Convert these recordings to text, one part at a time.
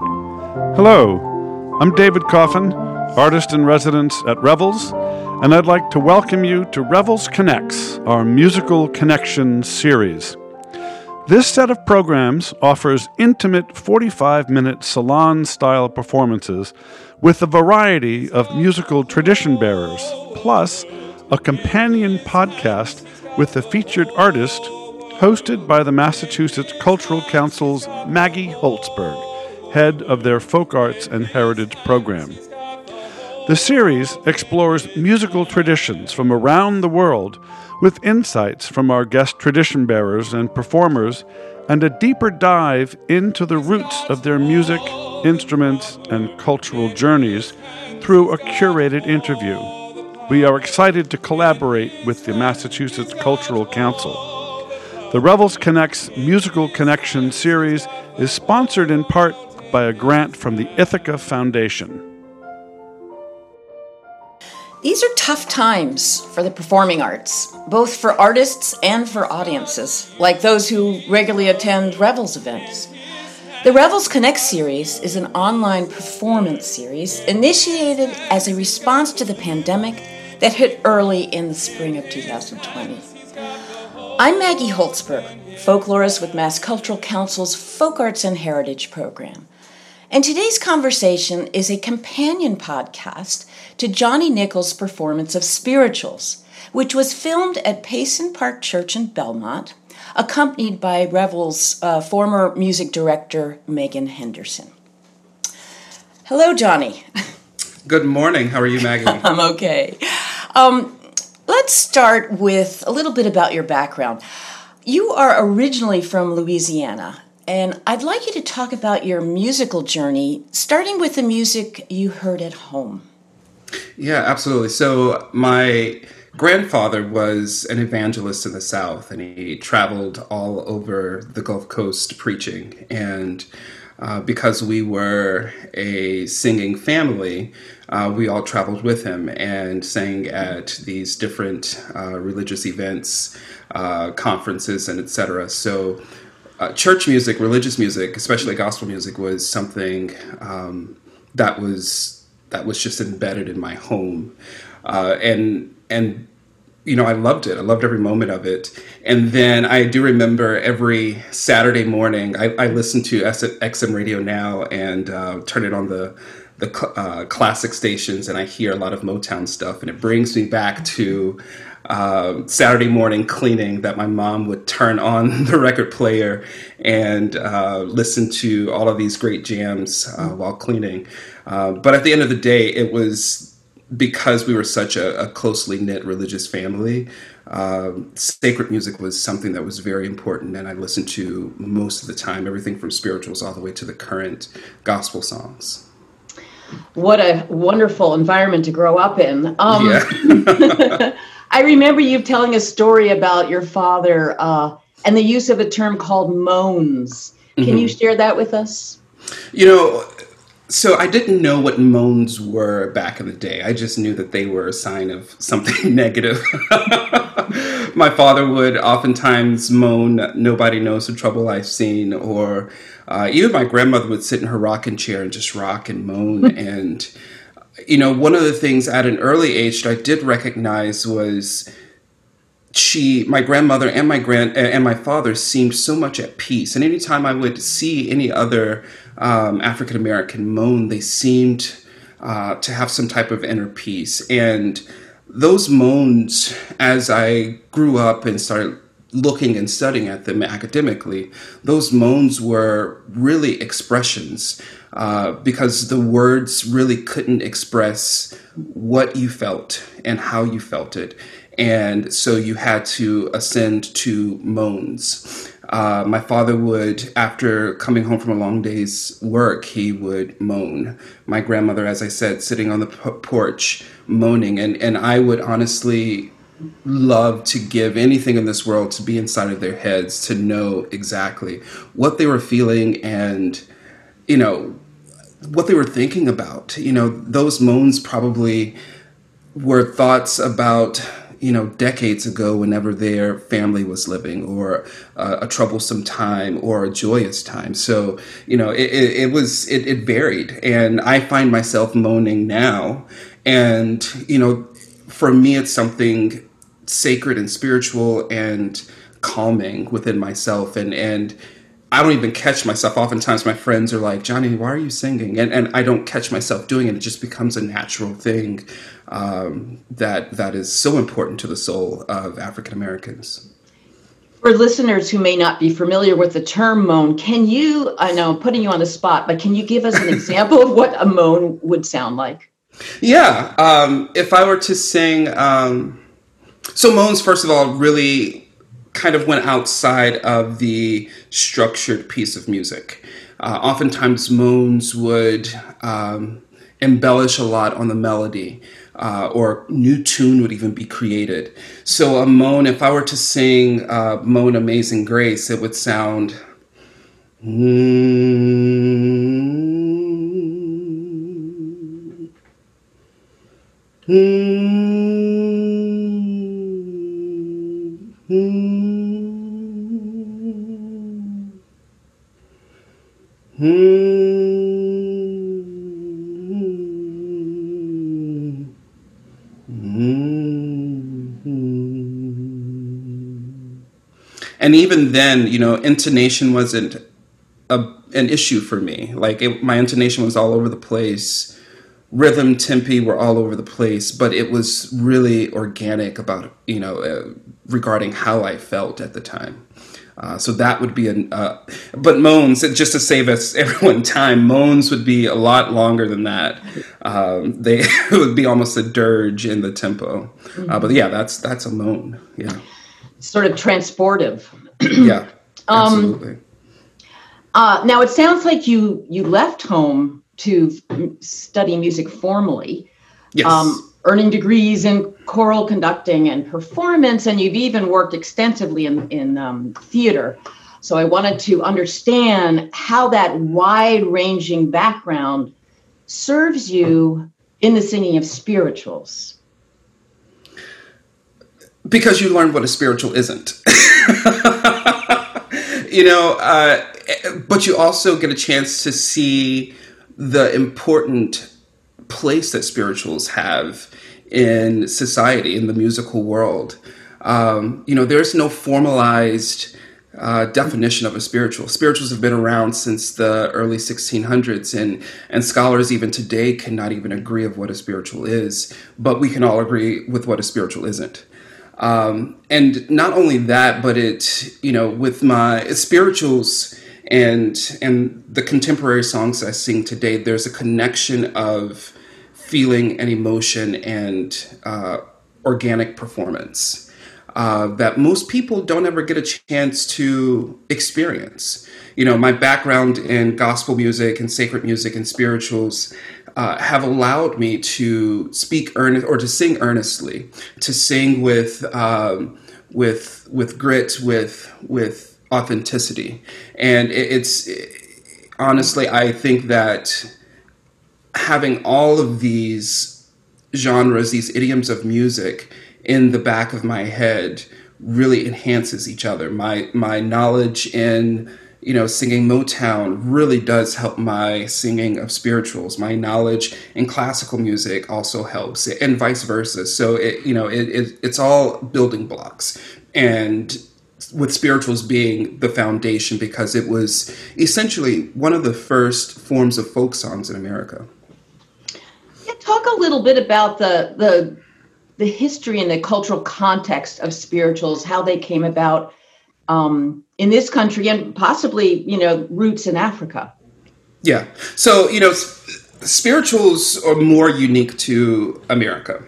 Hello, I'm David Coffin, artist in residence at Revels, and I'd like to welcome you to Revels Connects, our musical connection series. This set of programs offers intimate 45 minute salon style performances with a variety of musical tradition bearers, plus a companion podcast with the featured artist hosted by the Massachusetts Cultural Council's Maggie Holtzberg, head of their Folk Arts and Heritage program. The series explores musical traditions from around the world with insights from our guest tradition bearers and performers and a deeper dive into the roots of their music, instruments, and cultural journeys through a curated interview. We are excited to collaborate with the Massachusetts Cultural Council. The Revels Connects Musical Connection series is sponsored in part by a grant from the Ithaca Foundation. These are tough times for the performing arts, both for artists and for audiences, like those who regularly attend Revels events. The Revels Connect series is an online performance series initiated as a response to the pandemic that hit early in the spring of 2020. I'm Maggie Holtzberg, folklorist with Mass Cultural Council's Folk Arts and Heritage program. And today's conversation is a companion podcast to Johnny Nichols' performance of Spirituals, which was filmed at Payson Park Church in Belmont, accompanied by Revels' uh, former music director, Megan Henderson. Hello, Johnny. Good morning. How are you, Maggie? I'm okay. Um, let's start with a little bit about your background. You are originally from Louisiana, and I'd like you to talk about your musical journey, starting with the music you heard at home. Yeah, absolutely. So, my grandfather was an evangelist in the South, and he traveled all over the Gulf Coast preaching. And uh, because we were a singing family, uh, we all traveled with him and sang at these different uh, religious events, uh, conferences, and etc. So, uh, church music, religious music, especially gospel music, was something um, that was that was just embedded in my home, uh, and and you know I loved it. I loved every moment of it. And then I do remember every Saturday morning I, I listened to XM Radio now and uh, turn it on the the uh, classic stations, and I hear a lot of Motown stuff, and it brings me back to uh, Saturday morning cleaning that my mom would turn on the record player and uh, listen to all of these great jams uh, while cleaning. Uh, but at the end of the day, it was because we were such a, a closely knit religious family. Uh, sacred music was something that was very important, and I listened to most of the time, everything from spirituals all the way to the current gospel songs. What a wonderful environment to grow up in. Um, yeah. I remember you telling a story about your father uh, and the use of a term called moans. Can mm-hmm. you share that with us? You know, so I didn't know what moans were back in the day. I just knew that they were a sign of something negative. my father would oftentimes moan, "Nobody knows the trouble I've seen," or uh, even my grandmother would sit in her rocking chair and just rock and moan. and you know, one of the things at an early age that I did recognize was she, my grandmother, and my grand and my father seemed so much at peace. And anytime I would see any other um, African American moan, they seemed uh, to have some type of inner peace. And those moans, as I grew up and started looking and studying at them academically, those moans were really expressions uh, because the words really couldn't express what you felt and how you felt it. And so you had to ascend to moans. Uh, my father would, after coming home from a long day's work, he would moan. My grandmother, as I said, sitting on the porch moaning. And, and I would honestly love to give anything in this world to be inside of their heads to know exactly what they were feeling and you know what they were thinking about. You know those moans probably were thoughts about you know, decades ago, whenever their family was living, or uh, a troublesome time, or a joyous time. So, you know, it, it, it was it, it varied, and I find myself moaning now, and you know, for me, it's something sacred and spiritual and calming within myself, and and I don't even catch myself. Oftentimes, my friends are like, Johnny, why are you singing? And, and I don't catch myself doing it. It just becomes a natural thing um, that, that is so important to the soul of African Americans. For listeners who may not be familiar with the term moan, can you, I know I'm putting you on the spot, but can you give us an example of what a moan would sound like? Yeah. Um, if I were to sing, um, so moans, first of all, really kind of went outside of the structured piece of music. Uh, oftentimes, moans would um, embellish a lot on the melody, uh, or new tune would even be created. So, a moan, if I were to sing uh, Moan Amazing Grace, it would sound. Mm, mm, and even then, you know, intonation wasn't a, an issue for me. Like it, my intonation was all over the place. Rhythm, tempi were all over the place, but it was really organic about, you know, uh, regarding how I felt at the time. Uh, so that would be a, uh, but moans just to save us everyone time. Moans would be a lot longer than that. Um, they would be almost a dirge in the tempo. Uh, but yeah, that's that's a moan. Yeah sort of transportive. yeah, um, absolutely. Um, uh, now it sounds like you you left home to study music formally, yes. um, earning degrees in choral conducting and performance, and you've even worked extensively in in um, theater. So I wanted to understand how that wide ranging background serves you in the singing of spirituals because you learn what a spiritual isn't. you know, uh, but you also get a chance to see the important place that spirituals have in society, in the musical world. Um, you know, there's no formalized uh, definition of a spiritual. Spirituals have been around since the early 1600s, and and scholars even today cannot even agree of what a spiritual is. But we can all agree with what a spiritual isn't. Um, and not only that, but it, you know, with my spirituals and and the contemporary songs I sing today, there's a connection of feeling and emotion and uh, organic performance uh, that most people don't ever get a chance to experience. You know, my background in gospel music and sacred music and spirituals uh, have allowed me to speak earnest or to sing earnestly, to sing with um, with with grit, with with authenticity, and it, it's it, honestly, I think that having all of these genres, these idioms of music in the back of my head really enhances each other. My my knowledge in you know, singing Motown really does help my singing of spirituals. My knowledge in classical music also helps, and vice versa. So it, you know, it, it, it's all building blocks, and with spirituals being the foundation because it was essentially one of the first forms of folk songs in America. Yeah, talk a little bit about the the the history and the cultural context of spirituals, how they came about um, in this country and possibly, you know, roots in Africa. Yeah. So, you know, spirituals are more unique to America.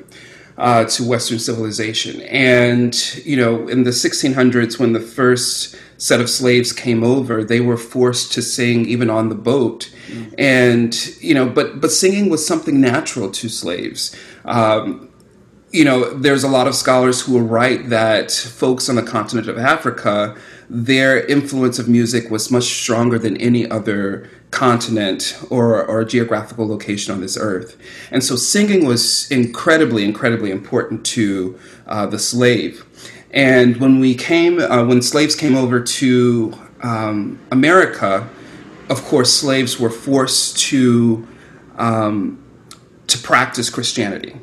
Uh, to Western civilization. And, you know, in the 1600s, when the first set of slaves came over, they were forced to sing even on the boat. Mm-hmm. And, you know, but, but singing was something natural to slaves. Um, you know, there's a lot of scholars who will write that folks on the continent of Africa, their influence of music was much stronger than any other continent or, or geographical location on this earth. And so singing was incredibly, incredibly important to uh, the slave. And when we came, uh, when slaves came over to um, America, of course, slaves were forced to um, to practice Christianity,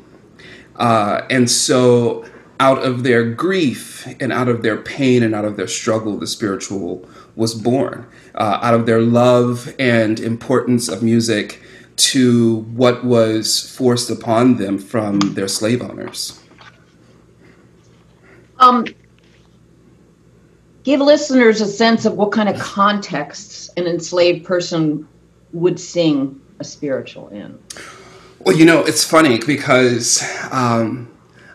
uh, and so out of their grief and out of their pain and out of their struggle, the spiritual was born. Uh, out of their love and importance of music to what was forced upon them from their slave owners. Um, give listeners a sense of what kind of contexts an enslaved person would sing a spiritual in. Well, you know, it's funny because um,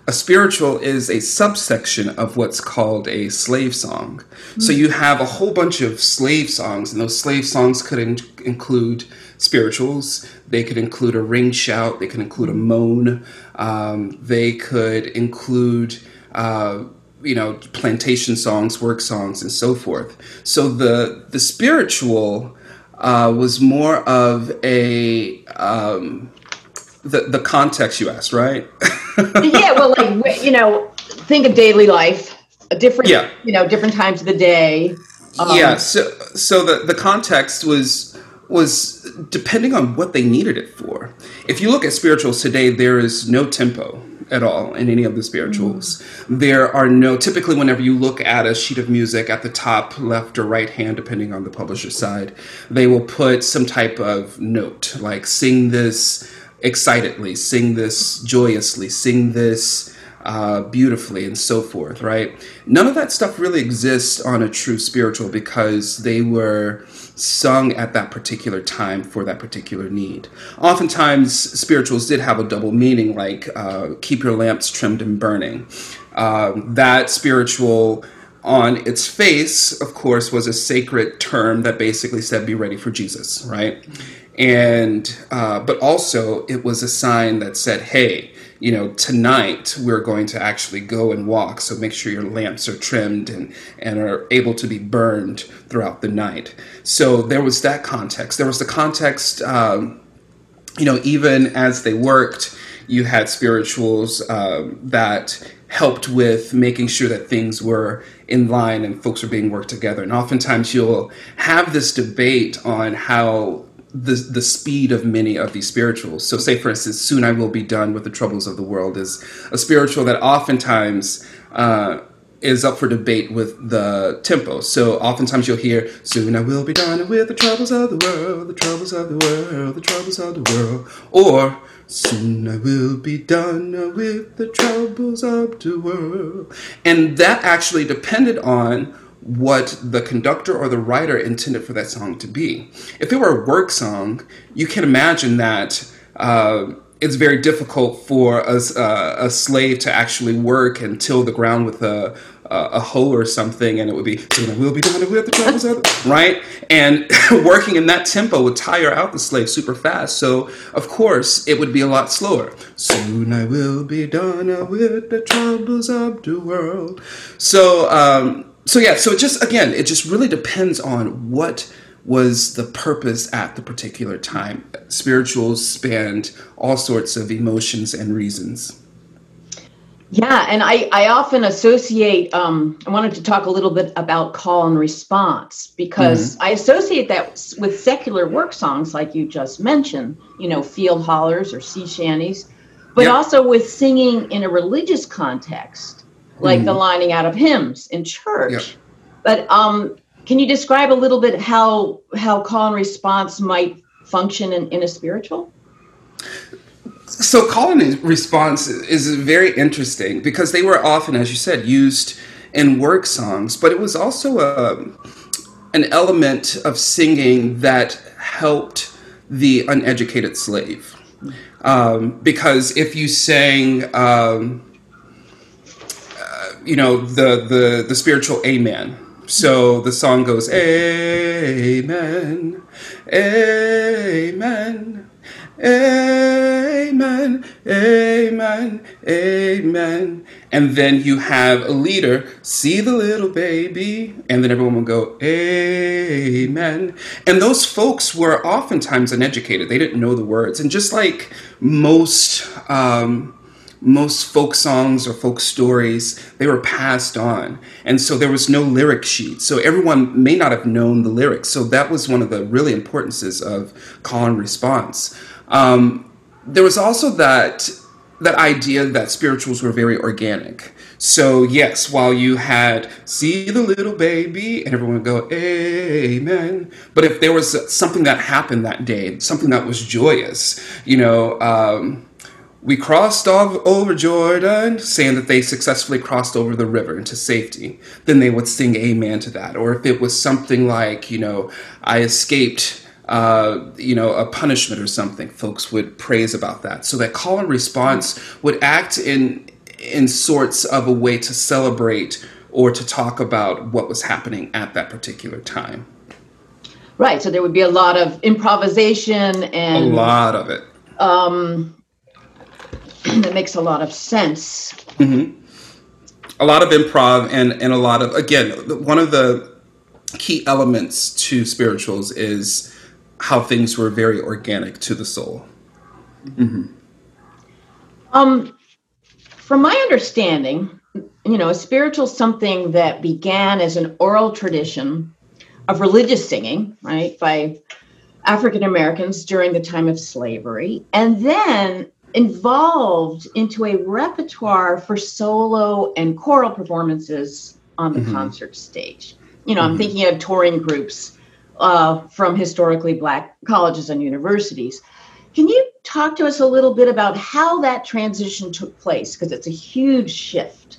a spiritual is a subsection of what's called a slave song. Mm-hmm. So you have a whole bunch of slave songs, and those slave songs could in- include spirituals. They could include a ring shout. They could include a moan. Um, they could include. Uh, you know plantation songs work songs and so forth so the the spiritual uh, was more of a um, the the context you asked right yeah well like you know think of daily life a different yeah. you know different times of the day um, yeah so so the the context was was depending on what they needed it for if you look at spirituals today there is no tempo at all in any of the spirituals. Mm-hmm. There are no, typically, whenever you look at a sheet of music at the top, left, or right hand, depending on the publisher's side, they will put some type of note like sing this excitedly, sing this joyously, sing this uh, beautifully and so forth, right? None of that stuff really exists on a true spiritual because they were sung at that particular time for that particular need. Oftentimes, spirituals did have a double meaning, like uh, keep your lamps trimmed and burning. Uh, that spiritual on its face, of course, was a sacred term that basically said, be ready for Jesus, right? And, uh, but also it was a sign that said, hey, you know, tonight we're going to actually go and walk. So make sure your lamps are trimmed and, and are able to be burned throughout the night. So there was that context. There was the context, um, you know, even as they worked, you had spirituals um, that helped with making sure that things were in line and folks were being worked together. And oftentimes you'll have this debate on how the the speed of many of these spirituals. So, say for instance, "Soon I will be done with the troubles of the world" is a spiritual that oftentimes uh, is up for debate with the tempo. So, oftentimes you'll hear, "Soon I will be done with the troubles of the world, the troubles of the world, the troubles of the world," or Soon I will be done with the troubles of the world. And that actually depended on what the conductor or the writer intended for that song to be. If it were a work song, you can imagine that uh, it's very difficult for a, uh, a slave to actually work and till the ground with a, a hoe or something, and it would be soon I will be done with the troubles of right. And working in that tempo would tire out the slave super fast. So of course it would be a lot slower. Soon I will be done with the troubles of the world. So. Um, so yeah, so it just again, it just really depends on what was the purpose at the particular time. Spirituals spanned all sorts of emotions and reasons. Yeah, and I, I often associate, um, I wanted to talk a little bit about call and response because mm-hmm. I associate that with secular work songs like you just mentioned, you know, field hollers or sea shanties, but yep. also with singing in a religious context like mm. the lining out of hymns in church. Yep. But um, can you describe a little bit how how call and response might function in, in a spiritual? So call and response is very interesting because they were often, as you said, used in work songs, but it was also a, an element of singing that helped the uneducated slave. Um, because if you sang um, you know the the the spiritual amen so the song goes amen amen amen amen amen And then you have a leader, see the little baby, and then everyone will go, Amen. And those folks were oftentimes uneducated. They didn't know the words. And just like most um, most folk songs or folk stories, they were passed on. And so there was no lyric sheet. So everyone may not have known the lyrics. So that was one of the really importances of call and response. Um, there was also that that idea that spirituals were very organic. So yes, while you had see the little baby and everyone would go amen, but if there was something that happened that day, something that was joyous, you know, um, we crossed over Jordan, saying that they successfully crossed over the river into safety. Then they would sing amen to that. Or if it was something like, you know, I escaped, uh, you know, a punishment or something, folks would praise about that. So that call and response would act in in sorts of a way to celebrate or to talk about what was happening at that particular time. Right. So there would be a lot of improvisation and a lot of it. Um, that makes a lot of sense. Mm-hmm. A lot of improv and and a lot of again one of the key elements to spirituals is how things were very organic to the soul. Mm-hmm. Um, from my understanding, you know, a spiritual something that began as an oral tradition of religious singing, right, by African Americans during the time of slavery, and then evolved into a repertoire for solo and choral performances on the mm-hmm. concert stage. You know, mm-hmm. I'm thinking of touring groups uh, from historically black colleges and universities. Can you talk to us a little bit about how that transition took place? Because it's a huge shift.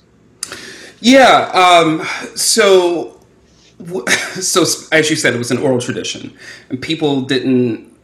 Yeah. Um, so, so as you said, it was an oral tradition, and people didn't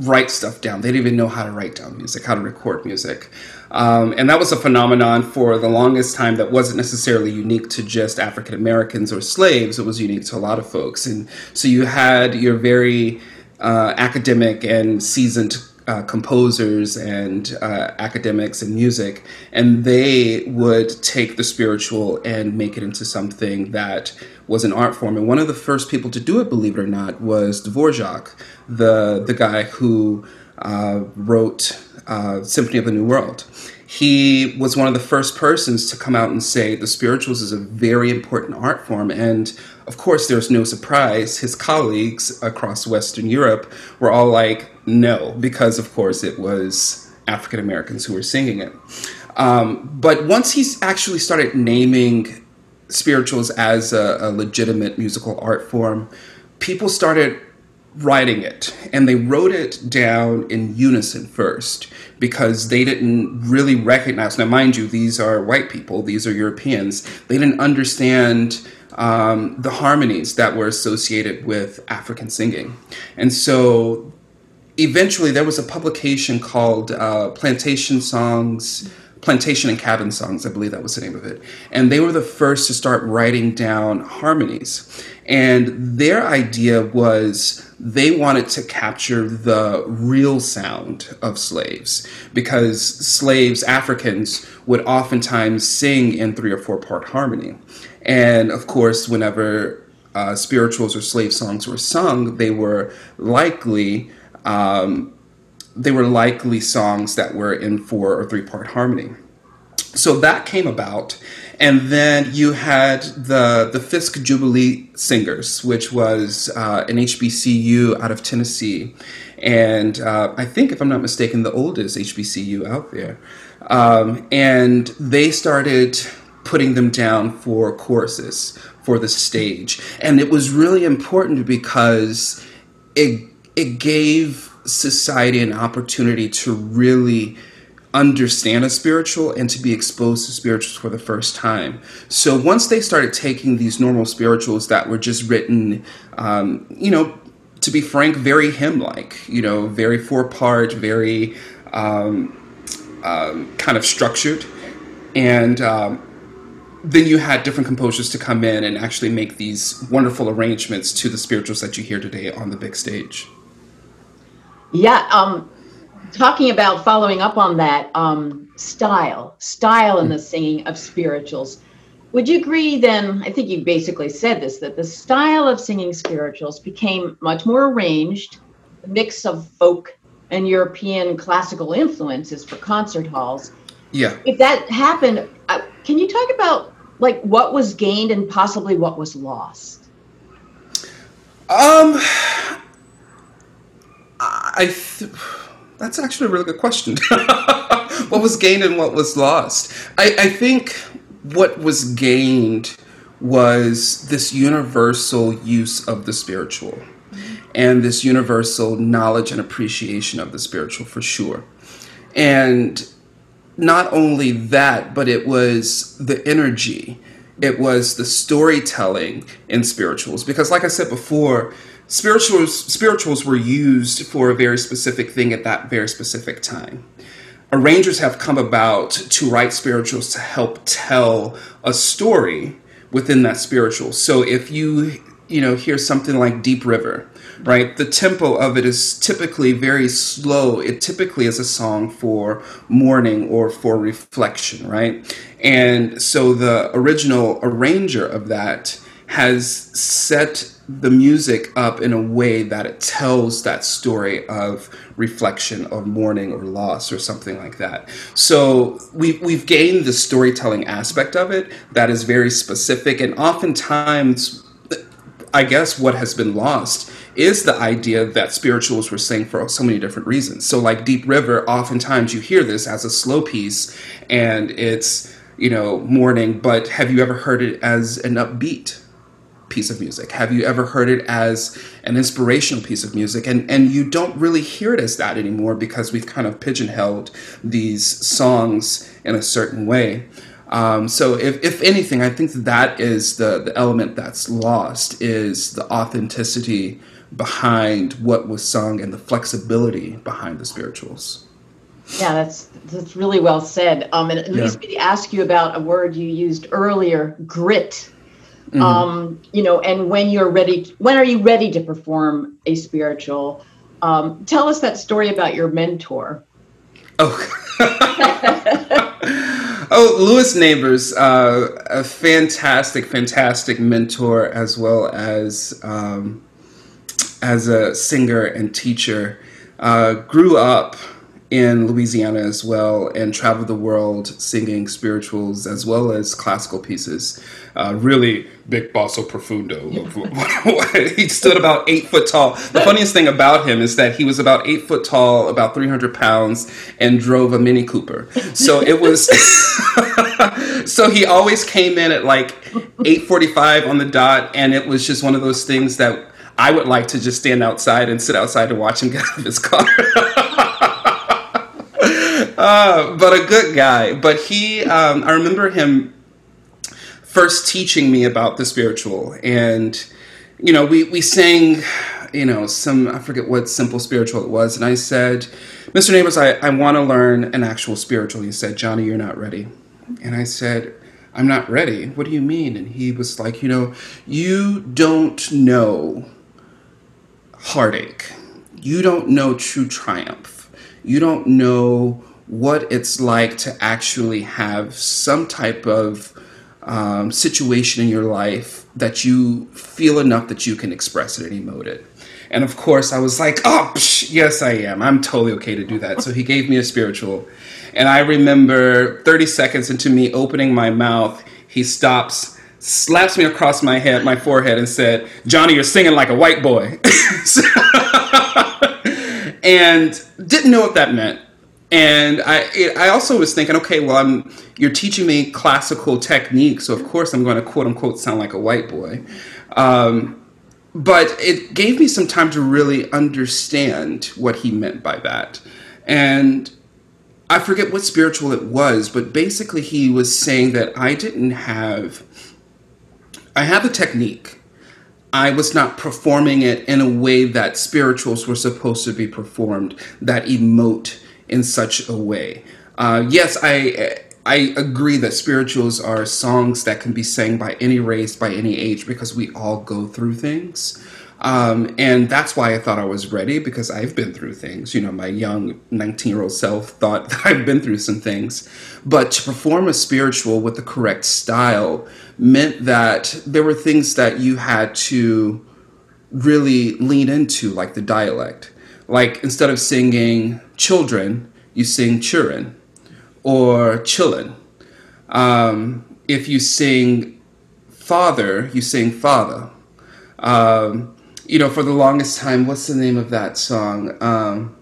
write stuff down. They didn't even know how to write down music, how to record music. Um, and that was a phenomenon for the longest time that wasn't necessarily unique to just African Americans or slaves. It was unique to a lot of folks. And so you had your very uh, academic and seasoned uh, composers and uh, academics and music, and they would take the spiritual and make it into something that was an art form. And one of the first people to do it, believe it or not, was Dvorak, the the guy who uh, wrote uh, Symphony of the New World. He was one of the first persons to come out and say the spirituals is a very important art form. And of course, there's no surprise. His colleagues across Western Europe were all like, no, because of course it was African Americans who were singing it. Um, but once he actually started naming spirituals as a, a legitimate musical art form, people started writing it. And they wrote it down in unison first because they didn't really recognize now mind you these are white people these are europeans. They didn't understand um, the harmonies that were associated with african singing. And so eventually there was a publication called uh, plantation songs Plantation and Cabin Songs, I believe that was the name of it. And they were the first to start writing down harmonies. And their idea was they wanted to capture the real sound of slaves because slaves, Africans, would oftentimes sing in three or four part harmony. And of course, whenever uh, spirituals or slave songs were sung, they were likely. Um, they were likely songs that were in four or three part harmony. So that came about. And then you had the, the Fisk Jubilee Singers, which was uh, an HBCU out of Tennessee. And uh, I think, if I'm not mistaken, the oldest HBCU out there. Um, and they started putting them down for choruses for the stage. And it was really important because it, it gave society an opportunity to really understand a spiritual and to be exposed to spirituals for the first time. So once they started taking these normal spirituals that were just written, um, you know, to be frank, very hymn like, you know, very four part, very um, um, kind of structured. And um, then you had different composers to come in and actually make these wonderful arrangements to the spirituals that you hear today on the big stage. Yeah, um, talking about following up on that um, style, style in the singing of spirituals. Would you agree then? I think you basically said this that the style of singing spirituals became much more arranged, a mix of folk and European classical influences for concert halls. Yeah. If that happened, uh, can you talk about like what was gained and possibly what was lost? Um, I th- that's actually a really good question. what was gained and what was lost? I, I think what was gained was this universal use of the spiritual and this universal knowledge and appreciation of the spiritual for sure. And not only that, but it was the energy, it was the storytelling in spirituals. Because, like I said before, spirituals spirituals were used for a very specific thing at that very specific time. Arrangers have come about to write spirituals to help tell a story within that spiritual. So if you you know hear something like Deep River, right? The tempo of it is typically very slow. It typically is a song for mourning or for reflection, right? And so the original arranger of that has set the music up in a way that it tells that story of reflection of mourning or loss or something like that. So we've we've gained the storytelling aspect of it that is very specific and oftentimes I guess what has been lost is the idea that spirituals were sang for so many different reasons. So, like Deep River, oftentimes you hear this as a slow piece and it's, you know, mourning, but have you ever heard it as an upbeat piece of music? Have you ever heard it as an inspirational piece of music? And and you don't really hear it as that anymore because we've kind of pigeonholed these songs in a certain way. Um, so if, if anything, I think that is the, the element that's lost is the authenticity behind what was sung and the flexibility behind the spirituals. Yeah, that's that's really well said. Um, and it leads yeah. me to ask you about a word you used earlier, grit. Mm-hmm. Um, you know, and when you're ready, when are you ready to perform a spiritual? Um, tell us that story about your mentor. Oh, oh, Louis Neighbors, uh, a fantastic, fantastic mentor as well as um, as a singer and teacher, uh, grew up in Louisiana as well and traveled the world singing spirituals as well as classical pieces. Uh, really big basso profundo. he stood about eight foot tall. The funniest thing about him is that he was about eight foot tall, about 300 pounds, and drove a Mini Cooper. So it was. so he always came in at like 8:45 on the dot, and it was just one of those things that I would like to just stand outside and sit outside and watch him get out of his car. uh, but a good guy. But he, um, I remember him first teaching me about the spiritual, and you know, we we sang, you know, some I forget what simple spiritual it was, and I said, Mr. Neighbors, I, I want to learn an actual spiritual. He said, Johnny, you're not ready, and I said. I'm not ready. What do you mean? And he was like, You know, you don't know heartache. You don't know true triumph. You don't know what it's like to actually have some type of um, situation in your life that you feel enough that you can express it and emote it. And of course, I was like, oh, psh, yes, I am. I'm totally okay to do that. So he gave me a spiritual. And I remember 30 seconds into me opening my mouth, he stops slaps me across my head, my forehead, and said, "Johnny, you're singing like a white boy," and didn't know what that meant. And I, it, I also was thinking, okay, well, I'm you're teaching me classical technique, so of course I'm going to quote unquote sound like a white boy. Um, but it gave me some time to really understand what he meant by that, and I forget what spiritual it was, but basically he was saying that I didn't have I have a technique. I was not performing it in a way that spirituals were supposed to be performed, that emote in such a way. Uh, yes, I I agree that spirituals are songs that can be sang by any race, by any age, because we all go through things. Um, and that's why I thought I was ready because I've been through things. You know, my young 19 year old self thought that I've been through some things. But to perform a spiritual with the correct style meant that there were things that you had to really lean into, like the dialect. Like instead of singing children, you sing children or chillin'. Um, if you sing father, you sing father. Um, you know, for the longest time, what's the name of that song? Um,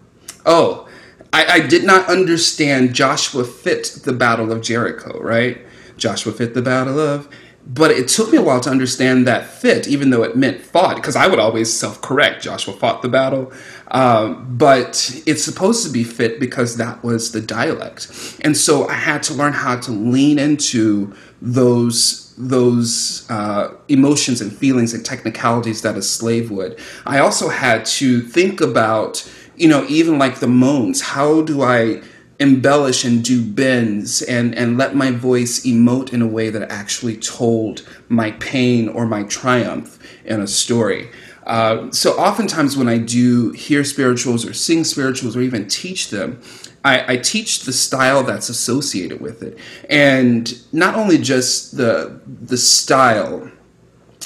oh, I, I, did not understand Joshua fit the Battle of Jericho, right? Joshua fit the Battle of. But it took me a while to understand that fit, even though it meant fought, because I would always self correct. Joshua fought the battle. Um, but it's supposed to be fit because that was the dialect. And so I had to learn how to lean into those those uh, emotions and feelings and technicalities that a slave would. I also had to think about, you know, even like the moans. How do I embellish and do bends and, and let my voice emote in a way that actually told my pain or my triumph in a story? Uh, so oftentimes when I do hear spirituals or sing spirituals or even teach them, I, I, teach the style that's associated with it, and not only just the the style,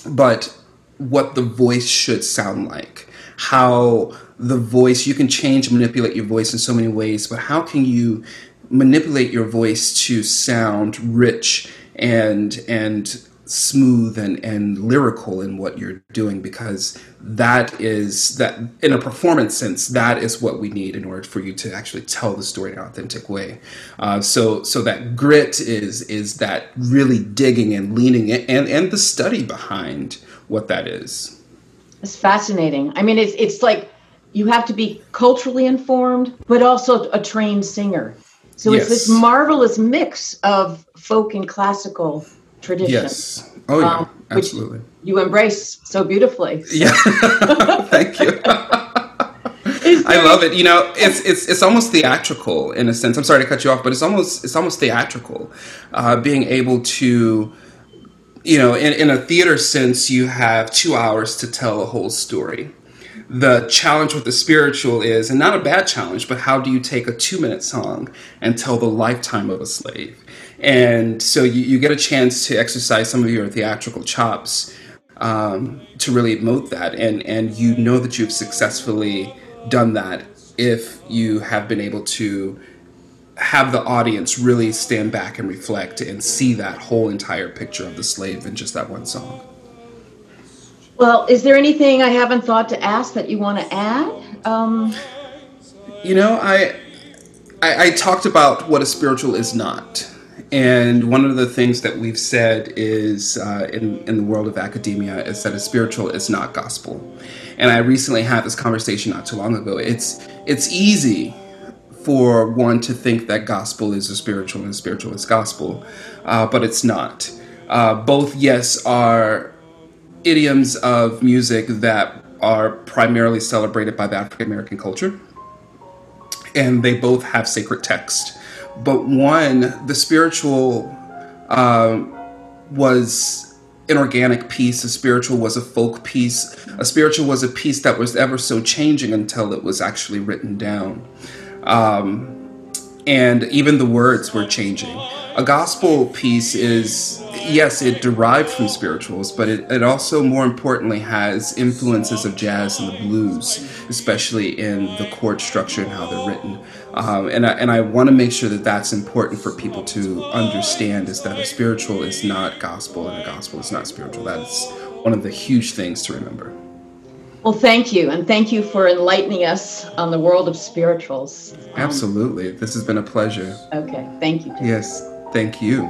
but what the voice should sound like. How the voice you can change, manipulate your voice in so many ways, but how can you manipulate your voice to sound rich and and smooth and, and lyrical in what you're doing? Because that is that in a performance sense that is what we need in order for you to actually tell the story in an authentic way. Uh, so so that grit is is that really digging and leaning in, and and the study behind what that is it's fascinating i mean it's it's like you have to be culturally informed but also a trained singer so yes. it's this marvelous mix of folk and classical tradition. Yes. Oh yeah, um, absolutely. You embrace so beautifully. So. Yeah. Thank you. I love it. You know, it's it's it's almost theatrical in a sense. I'm sorry to cut you off, but it's almost it's almost theatrical. Uh, being able to, you know, in, in a theater sense, you have two hours to tell a whole story. The challenge with the spiritual is, and not a bad challenge, but how do you take a two minute song and tell the lifetime of a slave? and so you, you get a chance to exercise some of your theatrical chops um, to really emote that, and and you know that you've successfully done that if you have been able to have the audience really stand back and reflect and see that whole entire picture of the slave in just that one song. Well, is there anything I haven't thought to ask that you want to add? Um... You know, I, I I talked about what a spiritual is not and one of the things that we've said is uh, in, in the world of academia is that a spiritual is not gospel. And I recently had this conversation not too long ago. It's it's easy for one to think that gospel is a spiritual and spiritual is gospel, uh, but it's not. Uh, both, yes, are idioms of music that are primarily celebrated by the African American culture, and they both have sacred text but one, the spiritual um, was an organic piece. A spiritual was a folk piece. A spiritual was a piece that was ever so changing until it was actually written down. Um, and even the words were changing. A gospel piece is, yes, it derived from spirituals, but it, it also, more importantly, has influences of jazz and the blues, especially in the chord structure and how they're written. Um, and I, and I want to make sure that that's important for people to understand is that a spiritual is not gospel and a gospel is not spiritual. That's one of the huge things to remember. Well, thank you. And thank you for enlightening us on the world of spirituals. Um, Absolutely. This has been a pleasure. Okay. Thank you. Yes. Thank you.